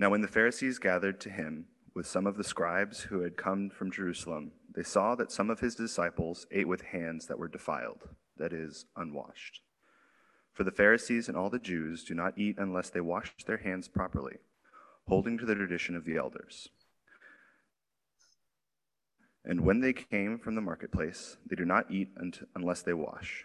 Now, when the Pharisees gathered to him with some of the scribes who had come from Jerusalem, they saw that some of his disciples ate with hands that were defiled, that is, unwashed. For the Pharisees and all the Jews do not eat unless they wash their hands properly, holding to the tradition of the elders. And when they came from the marketplace, they do not eat unless they wash.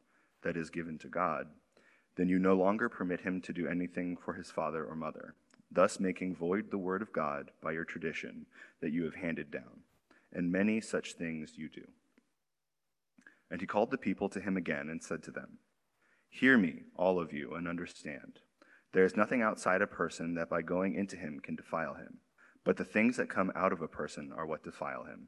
that is given to God. Then you no longer permit him to do anything for his father or mother, thus making void the word of God by your tradition that you have handed down. And many such things you do. And he called the people to him again and said to them, Hear me, all of you, and understand. There is nothing outside a person that by going into him can defile him, but the things that come out of a person are what defile him.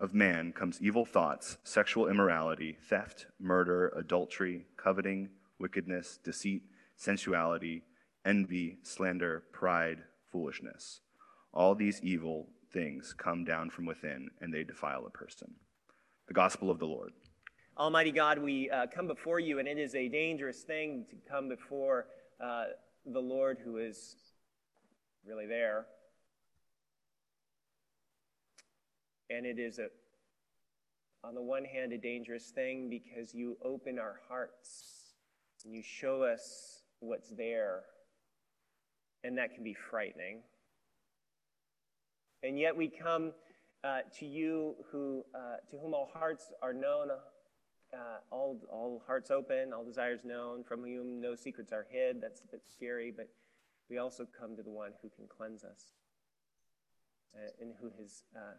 of man comes evil thoughts, sexual immorality, theft, murder, adultery, coveting, wickedness, deceit, sensuality, envy, slander, pride, foolishness. All these evil things come down from within and they defile a person. The Gospel of the Lord. Almighty God, we uh, come before you, and it is a dangerous thing to come before uh, the Lord who is really there And it is, a, on the one hand, a dangerous thing because you open our hearts and you show us what's there. And that can be frightening. And yet we come uh, to you who, uh, to whom all hearts are known, uh, all, all hearts open, all desires known, from whom no secrets are hid. That's a bit scary, but we also come to the one who can cleanse us uh, and who has uh,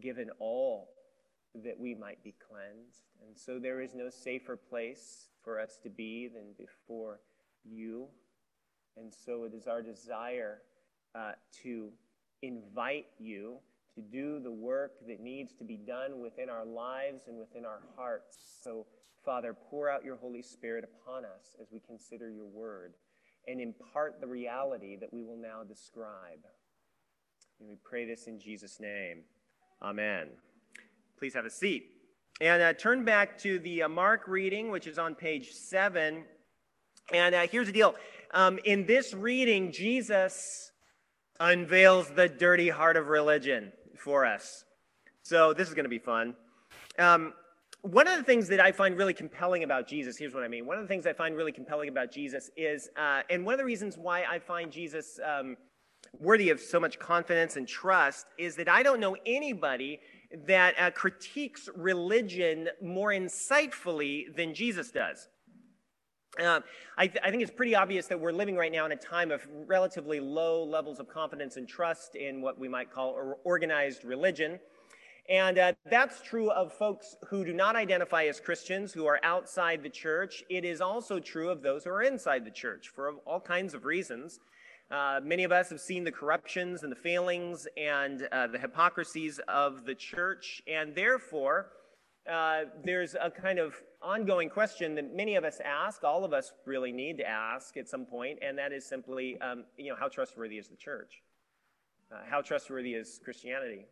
given all that we might be cleansed. And so there is no safer place for us to be than before you. And so it is our desire uh, to invite you to do the work that needs to be done within our lives and within our hearts. So, Father, pour out your Holy Spirit upon us as we consider your word and impart the reality that we will now describe. And we pray this in Jesus' name. Amen. Please have a seat. And uh, turn back to the uh, Mark reading, which is on page 7. And uh, here's the deal um, in this reading, Jesus unveils the dirty heart of religion for us. So this is going to be fun. Um, one of the things that I find really compelling about Jesus, here's what I mean. One of the things I find really compelling about Jesus is, uh, and one of the reasons why I find Jesus um, worthy of so much confidence and trust is that I don't know anybody that uh, critiques religion more insightfully than Jesus does. Uh, I, th- I, think it's pretty obvious that we're living right now in a time of relatively low levels of confidence and trust in what we might call organized religion. And uh, that's true of folks who do not identify as Christians, who are outside the church. It is also true of those who are inside the church for all kinds of reasons. Uh, many of us have seen the corruptions and the failings and uh, the hypocrisies of the church, and therefore, uh, there's a kind of ongoing question that many of us ask, all of us really need to ask at some point, and that is simply, um, you know, how trustworthy is the church? Uh, how trustworthy is Christianity?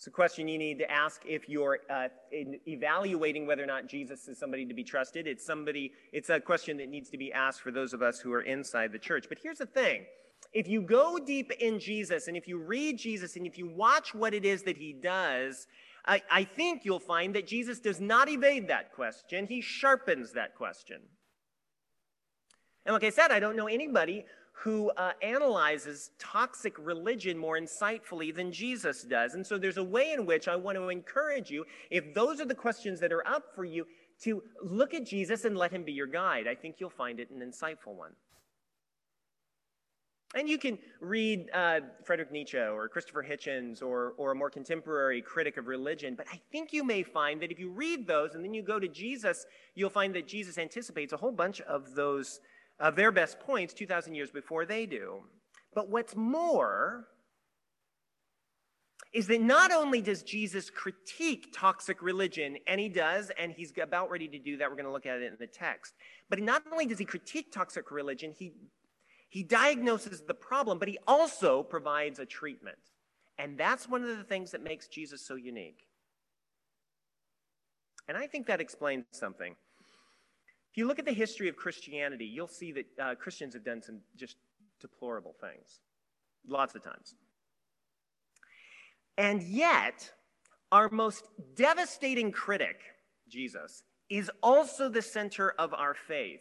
It's a question you need to ask if you're uh, evaluating whether or not Jesus is somebody to be trusted. It's somebody. It's a question that needs to be asked for those of us who are inside the church. But here's the thing: if you go deep in Jesus, and if you read Jesus, and if you watch what it is that he does, I, I think you'll find that Jesus does not evade that question. He sharpens that question. And like I said, I don't know anybody who uh, analyzes toxic religion more insightfully than Jesus does. And so there's a way in which I want to encourage you, if those are the questions that are up for you, to look at Jesus and let him be your guide. I think you'll find it an insightful one. And you can read uh, Frederick Nietzsche or Christopher Hitchens or, or a more contemporary critic of religion, but I think you may find that if you read those and then you go to Jesus, you'll find that Jesus anticipates a whole bunch of those of their best points 2,000 years before they do. But what's more is that not only does Jesus critique toxic religion, and he does, and he's about ready to do that, we're going to look at it in the text, but not only does he critique toxic religion, he, he diagnoses the problem, but he also provides a treatment. And that's one of the things that makes Jesus so unique. And I think that explains something. If you look at the history of Christianity, you'll see that uh, Christians have done some just deplorable things, lots of times. And yet, our most devastating critic, Jesus, is also the center of our faith.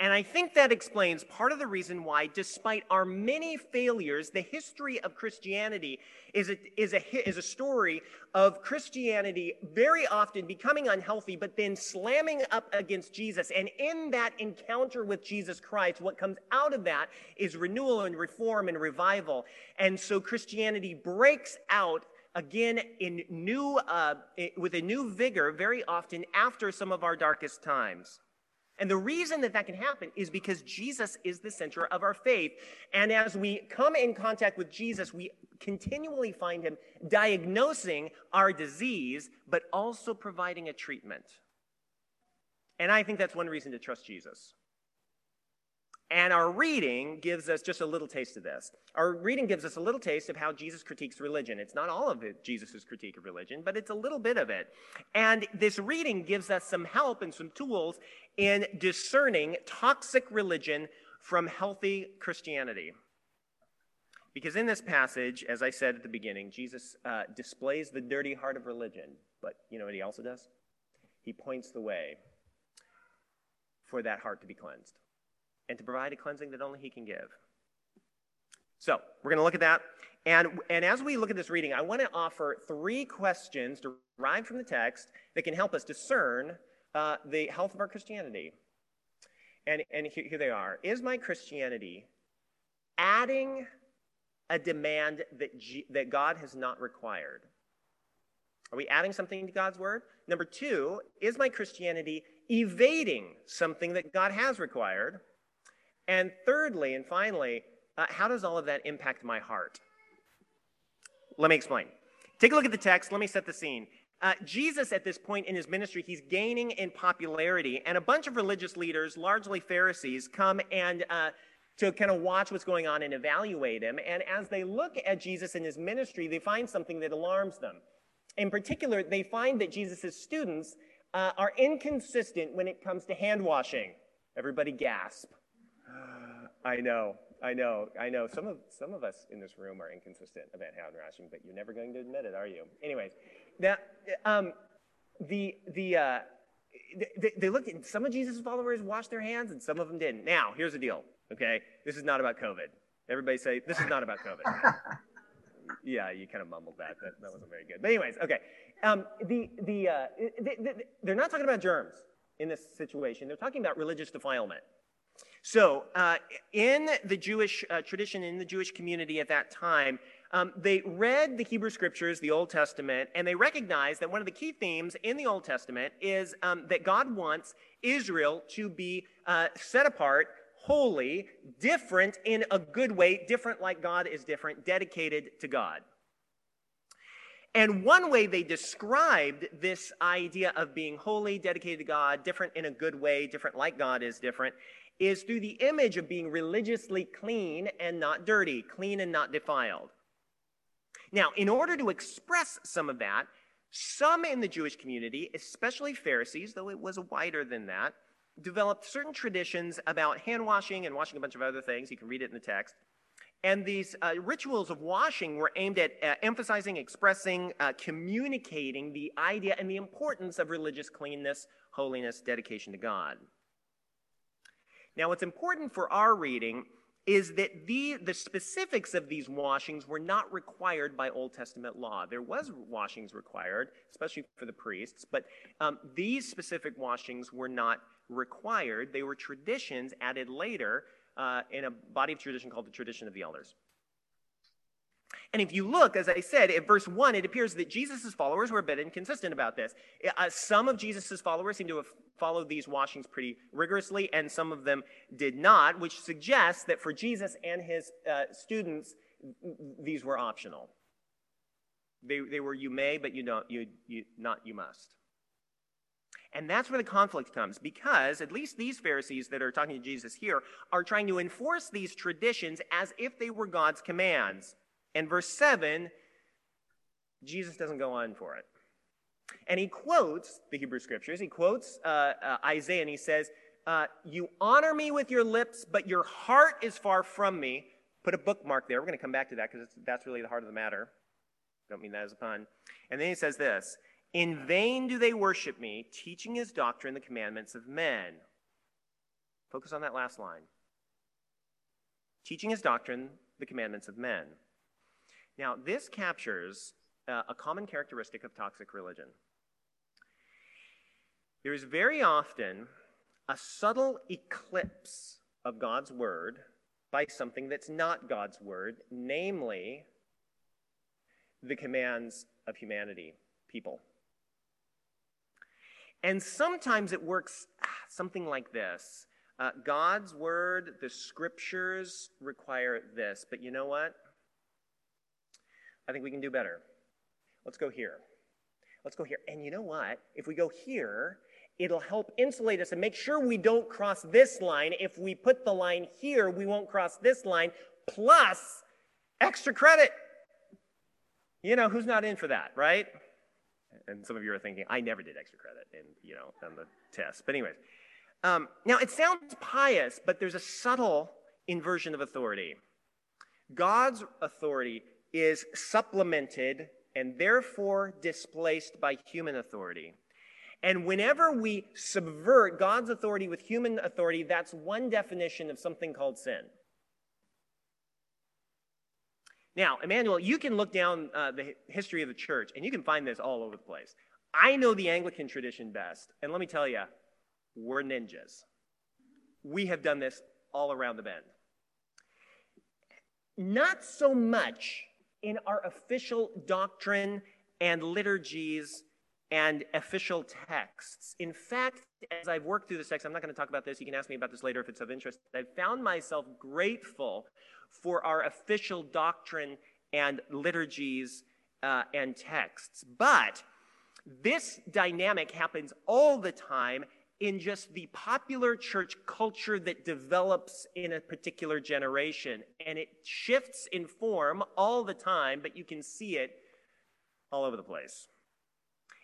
And I think that explains part of the reason why, despite our many failures, the history of Christianity is a, is a, is a story of Christianity very often becoming unhealthy, but then slamming up against Jesus. And in that encounter with Jesus Christ, what comes out of that is renewal and reform and revival. And so Christianity breaks out again in new, uh, with a new vigor very often after some of our darkest times. And the reason that that can happen is because Jesus is the center of our faith. And as we come in contact with Jesus, we continually find him diagnosing our disease, but also providing a treatment. And I think that's one reason to trust Jesus. And our reading gives us just a little taste of this. Our reading gives us a little taste of how Jesus critiques religion. It's not all of Jesus' critique of religion, but it's a little bit of it. And this reading gives us some help and some tools in discerning toxic religion from healthy Christianity. Because in this passage, as I said at the beginning, Jesus uh, displays the dirty heart of religion. But you know what he also does? He points the way for that heart to be cleansed and to provide a cleansing that only He can give. So, we're going to look at that. And, and as we look at this reading, I want to offer three questions derived from the text that can help us discern uh, the health of our Christianity. And, and here, here they are Is my Christianity adding a demand that, G, that God has not required? Are we adding something to God's word? Number two, is my Christianity evading something that God has required? And thirdly, and finally, uh, how does all of that impact my heart? Let me explain. Take a look at the text. Let me set the scene. Uh, Jesus, at this point in his ministry, he's gaining in popularity, and a bunch of religious leaders, largely Pharisees, come and uh, to kind of watch what's going on and evaluate him. And as they look at Jesus and his ministry, they find something that alarms them. In particular, they find that Jesus' students uh, are inconsistent when it comes to hand washing. Everybody gasp. I know, I know, I know. Some of some of us in this room are inconsistent about hand washing, but you're never going to admit it, are you? Anyways, now um, the the uh, they, they looked at some of Jesus' followers washed their hands and some of them didn't. Now, here's the deal. Okay, this is not about COVID. Everybody say this is not about COVID. yeah, you kind of mumbled that. That, that wasn't very good. But anyways, okay. Um, the the, uh, they're not talking about germs in this situation. They're talking about religious defilement. So, uh, in the Jewish uh, tradition, in the Jewish community at that time, um, they read the Hebrew scriptures, the Old Testament, and they recognized that one of the key themes in the Old Testament is um, that God wants Israel to be uh, set apart, holy, different in a good way, different like God is different, dedicated to God. And one way they described this idea of being holy, dedicated to God, different in a good way, different like God is different, is through the image of being religiously clean and not dirty, clean and not defiled. Now, in order to express some of that, some in the Jewish community, especially Pharisees, though it was wider than that, developed certain traditions about hand washing and washing a bunch of other things. You can read it in the text. And these uh, rituals of washing were aimed at uh, emphasizing, expressing, uh, communicating the idea and the importance of religious cleanness, holiness, dedication to God. Now, what's important for our reading is that the, the specifics of these washings were not required by Old Testament law. There was washings required, especially for the priests, but um, these specific washings were not required. They were traditions added later uh, in a body of tradition called the tradition of the elders. And if you look, as I said, at verse 1, it appears that Jesus' followers were a bit inconsistent about this. Uh, some of Jesus' followers seem to have followed these washings pretty rigorously, and some of them did not, which suggests that for Jesus and his uh, students, these were optional. They, they were you may, but you don't, you, you, not you must. And that's where the conflict comes because at least these Pharisees that are talking to Jesus here are trying to enforce these traditions as if they were God's commands. And verse 7, Jesus doesn't go on for it. And he quotes the Hebrew scriptures. He quotes uh, uh, Isaiah and he says, uh, You honor me with your lips, but your heart is far from me. Put a bookmark there. We're going to come back to that because that's really the heart of the matter. Don't mean that as a pun. And then he says this In vain do they worship me, teaching his doctrine the commandments of men. Focus on that last line. Teaching his doctrine the commandments of men. Now, this captures uh, a common characteristic of toxic religion. There is very often a subtle eclipse of God's word by something that's not God's word, namely the commands of humanity, people. And sometimes it works ah, something like this uh, God's word, the scriptures require this, but you know what? I think we can do better. Let's go here. Let's go here. And you know what? If we go here, it'll help insulate us and make sure we don't cross this line. If we put the line here, we won't cross this line, plus extra credit. You know, who's not in for that, right? And some of you are thinking, I never did extra credit in, you know, on the test. But anyways, um, now it sounds pious, but there's a subtle inversion of authority. God's authority is supplemented and therefore displaced by human authority. And whenever we subvert God's authority with human authority, that's one definition of something called sin. Now, Emmanuel, you can look down uh, the history of the church and you can find this all over the place. I know the Anglican tradition best, and let me tell you, we're ninjas. We have done this all around the bend. Not so much in our official doctrine and liturgies and official texts. In fact, as I've worked through this text, I'm not going to talk about this. You can ask me about this later if it's of interest. I've found myself grateful for our official doctrine and liturgies uh, and texts. But this dynamic happens all the time in just the popular church culture that develops in a particular generation. And it shifts in form all the time, but you can see it all over the place.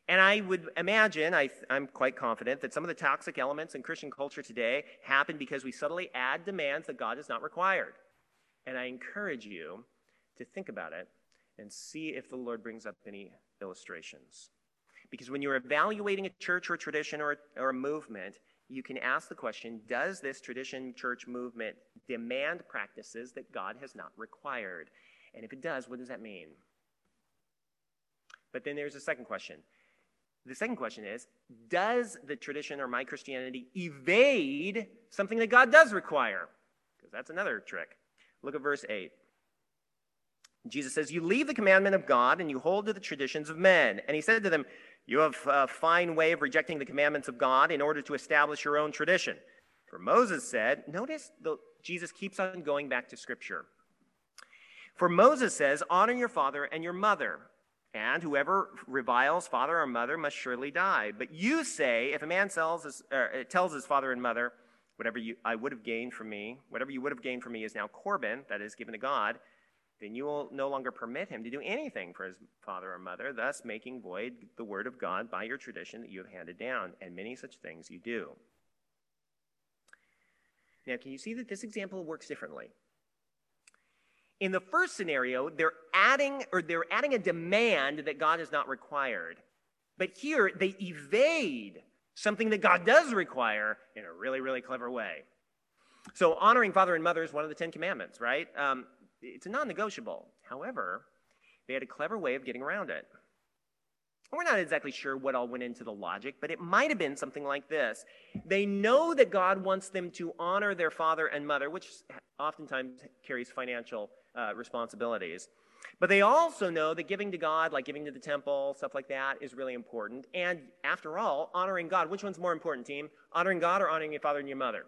And I would imagine, I, am quite confident, that some of the toxic elements in Christian culture today happen because we subtly add demands that God has not required. And I encourage you to think about it and see if the Lord brings up any illustrations. Because when you're evaluating a church or a tradition or, or a movement, you can ask the question Does this tradition, church, movement demand practices that God has not required? And if it does, what does that mean? But then there's a second question. The second question is Does the tradition or my Christianity evade something that God does require? Because that's another trick. Look at verse 8. Jesus says, You leave the commandment of God and you hold to the traditions of men. And he said to them, you have a fine way of rejecting the commandments of God in order to establish your own tradition. For Moses said, notice the, Jesus keeps on going back to Scripture. For Moses says, honor your father and your mother, and whoever reviles father or mother must surely die. But you say, if a man his, uh, tells his father and mother, whatever you, I would have gained from me, whatever you would have gained from me is now Corban, that is given to God, then you will no longer permit him to do anything for his father or mother, thus making void the word of God by your tradition that you have handed down, and many such things you do. Now, can you see that this example works differently? In the first scenario, they're adding or they're adding a demand that God has not required. But here they evade something that God does require in a really, really clever way. So honoring father and mother is one of the Ten Commandments, right? Um, it's a non-negotiable. However, they had a clever way of getting around it. We're not exactly sure what all went into the logic, but it might have been something like this. They know that God wants them to honor their father and mother, which oftentimes carries financial uh, responsibilities. But they also know that giving to God, like giving to the temple, stuff like that, is really important. And after all, honoring God, which one's more important, team? Honoring God or honoring your father and your mother?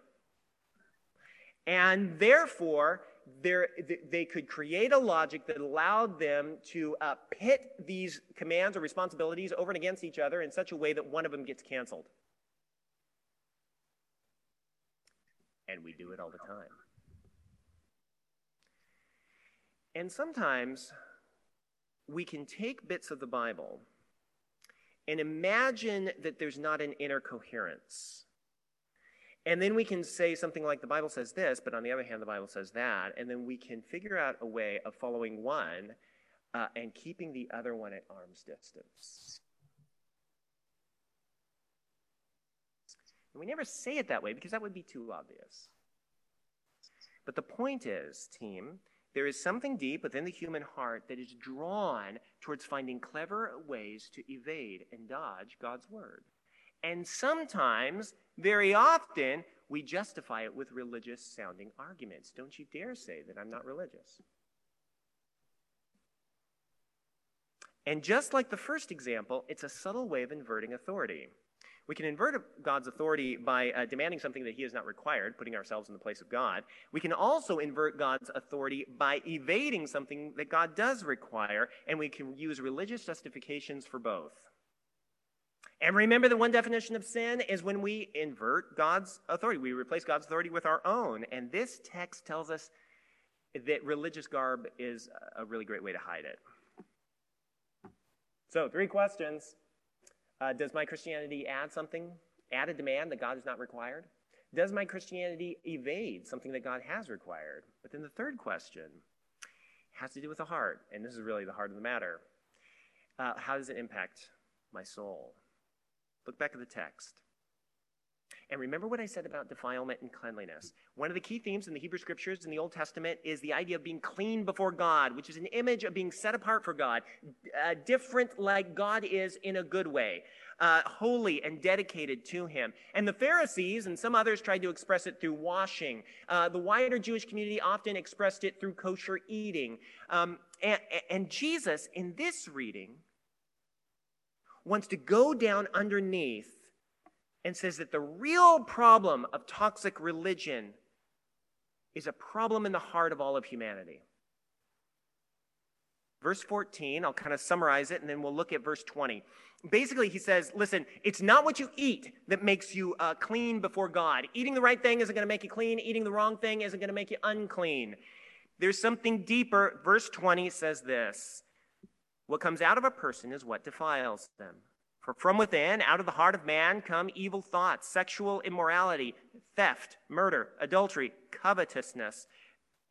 And therefore, they could create a logic that allowed them to uh, pit these commands or responsibilities over and against each other in such a way that one of them gets canceled. And we do it all the time. And sometimes we can take bits of the Bible and imagine that there's not an inner coherence. And then we can say something like the Bible says this, but on the other hand, the Bible says that. And then we can figure out a way of following one uh, and keeping the other one at arm's distance. And we never say it that way because that would be too obvious. But the point is, team, there is something deep within the human heart that is drawn towards finding clever ways to evade and dodge God's word. And sometimes, very often, we justify it with religious sounding arguments. Don't you dare say that I'm not religious. And just like the first example, it's a subtle way of inverting authority. We can invert God's authority by uh, demanding something that He has not required, putting ourselves in the place of God. We can also invert God's authority by evading something that God does require, and we can use religious justifications for both. And remember, the one definition of sin is when we invert God's authority. We replace God's authority with our own. And this text tells us that religious garb is a really great way to hide it. So, three questions uh, Does my Christianity add something, add a demand that God has not required? Does my Christianity evade something that God has required? But then the third question has to do with the heart. And this is really the heart of the matter. Uh, how does it impact my soul? Look back at the text. And remember what I said about defilement and cleanliness. One of the key themes in the Hebrew scriptures in the Old Testament is the idea of being clean before God, which is an image of being set apart for God, uh, different like God is in a good way, uh, holy and dedicated to Him. And the Pharisees and some others tried to express it through washing. Uh, the wider Jewish community often expressed it through kosher eating. Um, and, and Jesus, in this reading, wants to go down underneath and says that the real problem of toxic religion is a problem in the heart of all of humanity. Verse 14, I'll kind of summarize it and then we'll look at verse 20. Basically, he says, listen, it's not what you eat that makes you uh, clean before God. Eating the right thing isn't going to make you clean, eating the wrong thing isn't going to make you unclean. There's something deeper. Verse 20 says this What comes out of a person is what defiles them. For from within, out of the heart of man, come evil thoughts, sexual immorality, theft, murder, adultery, covetousness,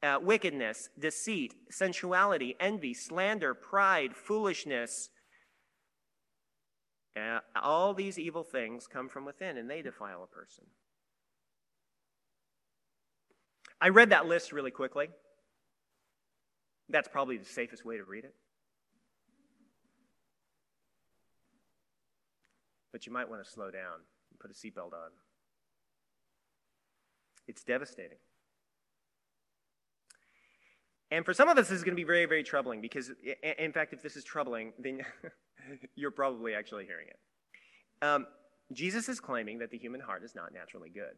uh, wickedness, deceit, sensuality, envy, slander, pride, foolishness. Uh, all these evil things come from within and they defile a person. I read that list really quickly. That's probably the safest way to read it. But you might want to slow down and put a seatbelt on. It's devastating. And for some of us, this is going to be very, very troubling because, in fact, if this is troubling, then you're probably actually hearing it. Um, Jesus is claiming that the human heart is not naturally good.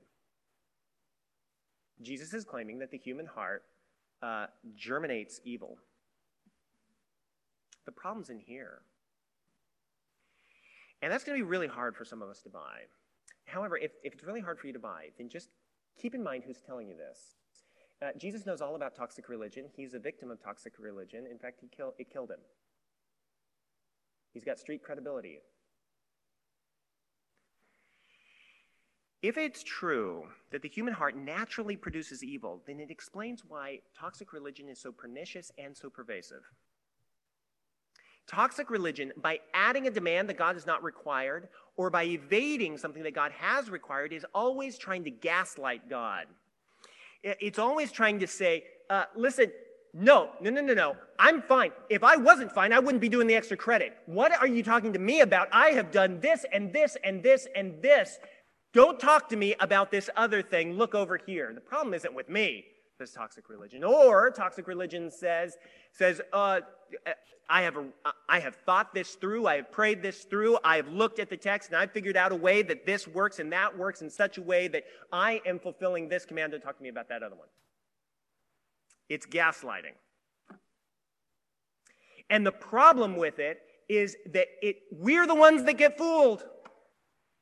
Jesus is claiming that the human heart uh, germinates evil. The problem's in here. And that's going to be really hard for some of us to buy. However, if, if it's really hard for you to buy, then just keep in mind who's telling you this. Uh, Jesus knows all about toxic religion. He's a victim of toxic religion. In fact, he kill, it killed him. He's got street credibility. If it's true that the human heart naturally produces evil, then it explains why toxic religion is so pernicious and so pervasive. Toxic religion, by adding a demand that God has not required or by evading something that God has required, is always trying to gaslight God. It's always trying to say, uh, listen, no, no, no, no, no. I'm fine. If I wasn't fine, I wouldn't be doing the extra credit. What are you talking to me about? I have done this and this and this and this. Don't talk to me about this other thing. Look over here. The problem isn't with me, this toxic religion. Or toxic religion says, says, uh, I have, a, I have thought this through. I have prayed this through. I have looked at the text and I've figured out a way that this works and that works in such a way that I am fulfilling this command. Don't talk to me about that other one. It's gaslighting. And the problem with it is that it, we're the ones that get fooled.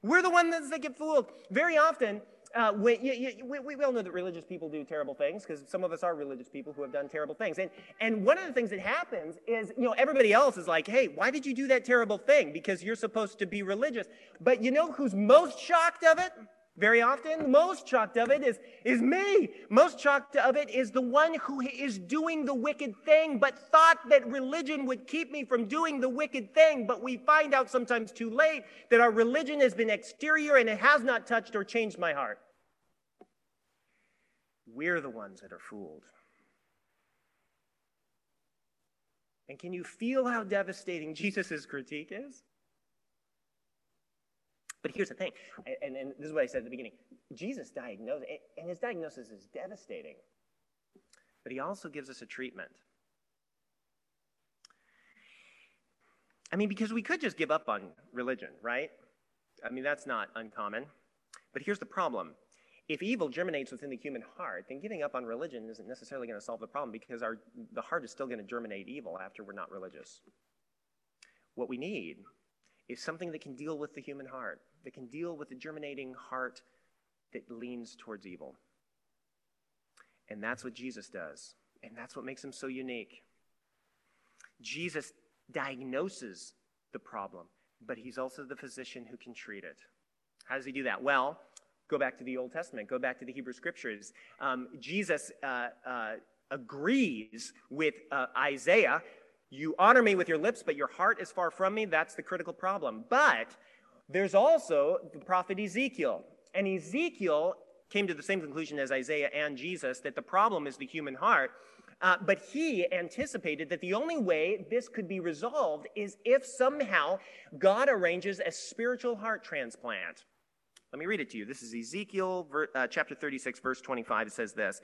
We're the ones that get fooled. Very often, uh, you, you, we, we all know that religious people do terrible things because some of us are religious people who have done terrible things. And, and one of the things that happens is, you know, everybody else is like, hey, why did you do that terrible thing? Because you're supposed to be religious. But you know who's most shocked of it? Very often, most shocked of it is, is me. Most shocked of it is the one who is doing the wicked thing, but thought that religion would keep me from doing the wicked thing. But we find out sometimes too late that our religion has been exterior and it has not touched or changed my heart. We're the ones that are fooled. And can you feel how devastating Jesus' critique is? But here's the thing, and, and, this is what I said at the beginning Jesus diagnosed, and his diagnosis is devastating. But he also gives us a treatment. I mean, because we could just give up on religion, right? I mean, that's not uncommon. But here's the problem if evil germinates within the human heart, then giving up on religion isn't necessarily going to solve the problem because our, the heart is still going to germinate evil after we're not religious. What we need is something that can deal with the human heart that can deal with the germinating heart that leans towards evil. And that's what Jesus does. And that's what makes him so unique. Jesus diagnoses the problem, but he's also the physician who can treat it. How does he do that? Well, go back to the Old Testament, go back to the Hebrew Scriptures. Um, Jesus uh, uh, agrees with uh, Isaiah. You honor me with your lips, but your heart is far from me. That's the critical problem. But there's also the prophet Ezekiel. And Ezekiel came to the same conclusion as Isaiah and Jesus that the problem is the human heart. Uh, but he anticipated that the only way this could be resolved is if somehow God arranges a spiritual heart transplant. Let me read it to you. This is Ezekiel uh, chapter 36, verse 25. It says this.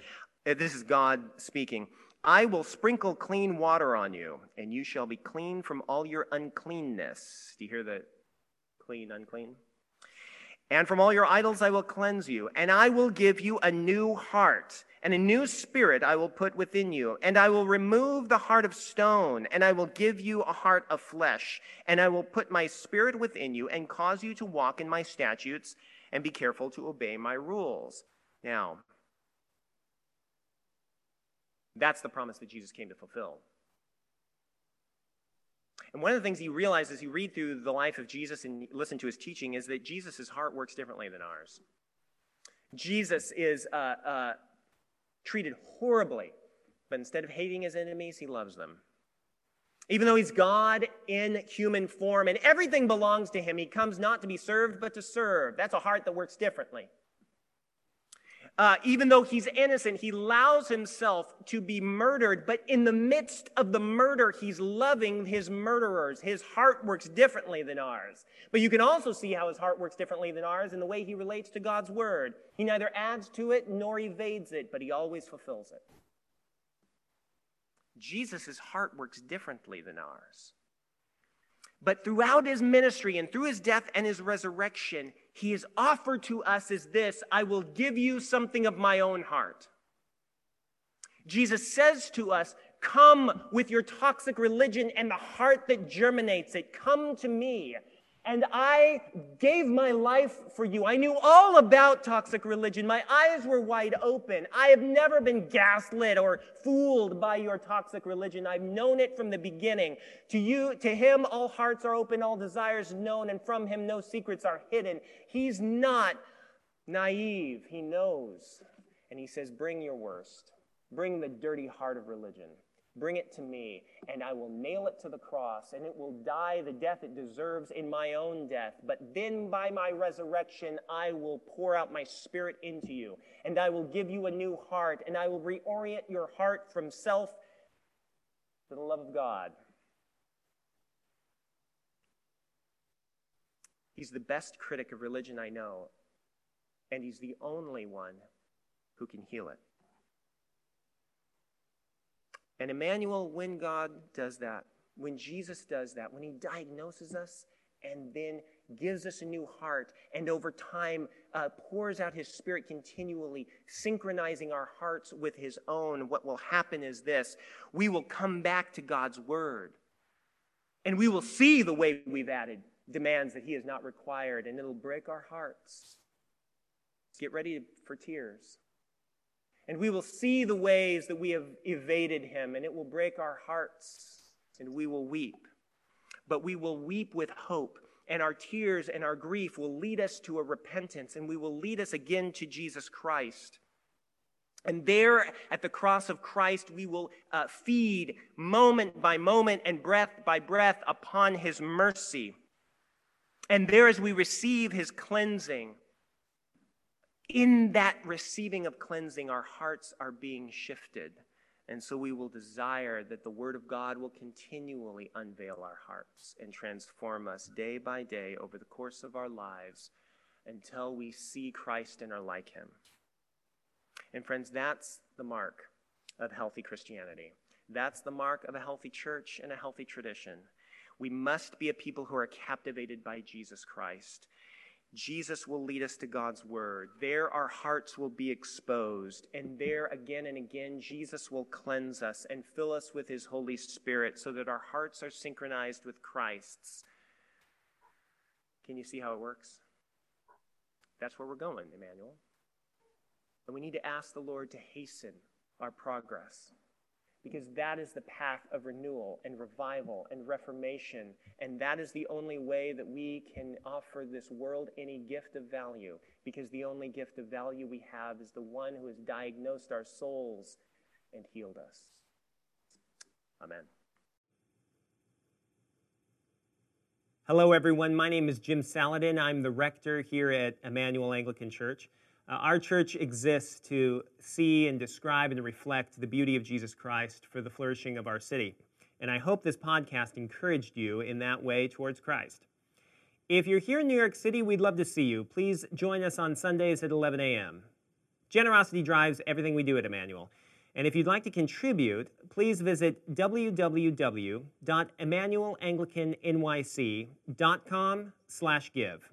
Uh, this is God speaking. I will sprinkle clean water on you, and you shall be clean from all your uncleanness. Do you hear the clean, unclean. And from all your idols I will cleanse you, and I will give you a new heart, and a new spirit I will put within you. And I will remove the heart of stone, and I will give you a heart of flesh. And I will put my spirit within you, and cause you to walk in my statutes, and be careful to obey my rules. Now, that's the promise that Jesus came to fulfill. And one of the things you realize as you read through the life of Jesus and listen to his teaching is that Jesus' heart works differently than ours. Jesus is uh, uh, treated horribly, but instead of hating his enemies, he loves them. Even though he's God in human form and everything belongs to him, he comes not to be served, but to serve. That's a heart that works differently. Uh, even though he's innocent, he allows himself to be murdered. But in the midst of the murder, he's loving his murderers. His heart works differently than ours. But you can also see how his heart works differently than ours in the way he relates to God's word. He neither adds to it nor evades it, but he always fulfills it. Jesus' heart works differently than ours. But throughout his ministry and through his death and his resurrection, he has offered to us as this I will give you something of my own heart. Jesus says to us, Come with your toxic religion and the heart that germinates it. Come to me. And I gave my life for you. I knew all about toxic religion. My eyes were wide open. I have never been gaslit or fooled by your toxic religion. I've known it from the beginning. To you, to him, all hearts are open, all desires known, and from him no secrets are hidden. He's not naive. He knows. And he says, Bring your worst. Bring the dirty heart of religion. Bring it to me, and I will nail it to the cross, and it will die the death it deserves in my own death. But then by my resurrection, I will pour out my spirit into you, and I will give you a new heart, and I will reorient your heart from self to the love of God. He's the best critic of religion I know, and he's the only one who can heal it. And Emmanuel, when God does that, when Jesus does that, when he diagnoses us and then gives us a new heart and over time uh, pours out his spirit continually, synchronizing our hearts with his own, what will happen is this we will come back to God's word. And we will see the way we've added demands that he has not required, and it'll break our hearts. Get ready for tears. And we will see the ways that we have evaded him, and it will break our hearts, and we will weep. But we will weep with hope, and our tears and our grief will lead us to a repentance, and we will lead us again to Jesus Christ. And there at the cross of Christ, we will uh, feed moment by moment and breath by breath upon his mercy. And there, as we receive his cleansing, in that receiving of cleansing, our hearts are being shifted. And so we will desire that the Word of God will continually unveil our hearts and transform us day by day over the course of our lives until we see Christ and are like Him. And friends, that's the mark of healthy Christianity. That's the mark of a healthy church and a healthy tradition. We must be a people who are captivated by Jesus Christ Jesus will lead us to God's word. There, our hearts will be exposed. And there, again and again, Jesus will cleanse us and fill us with his Holy Spirit so that our hearts are synchronized with Christ's. Can you see how it works? That's where we're going, Emmanuel. And we need to ask the Lord to hasten our progress because that is the path of renewal and revival and reformation. And that is the only way that we can offer this world any gift of value, because the only gift of value we have is the one who has diagnosed our souls and healed us. Amen. Hello, everyone. My name is Jim Salladin. I'm the rector here at Emmanuel Anglican Church. Uh, our church exists to see and describe and reflect the beauty of Jesus Christ for the flourishing of our city. And I hope this podcast encouraged you in that way towards Christ. If you're here in New York City, we'd love to see you. Please join us on Sundays at 11 a.m. Generosity drives everything we do at Emmanuel. And if you'd like to contribute, please visit www.emmanuelanglicannyc.com slash give.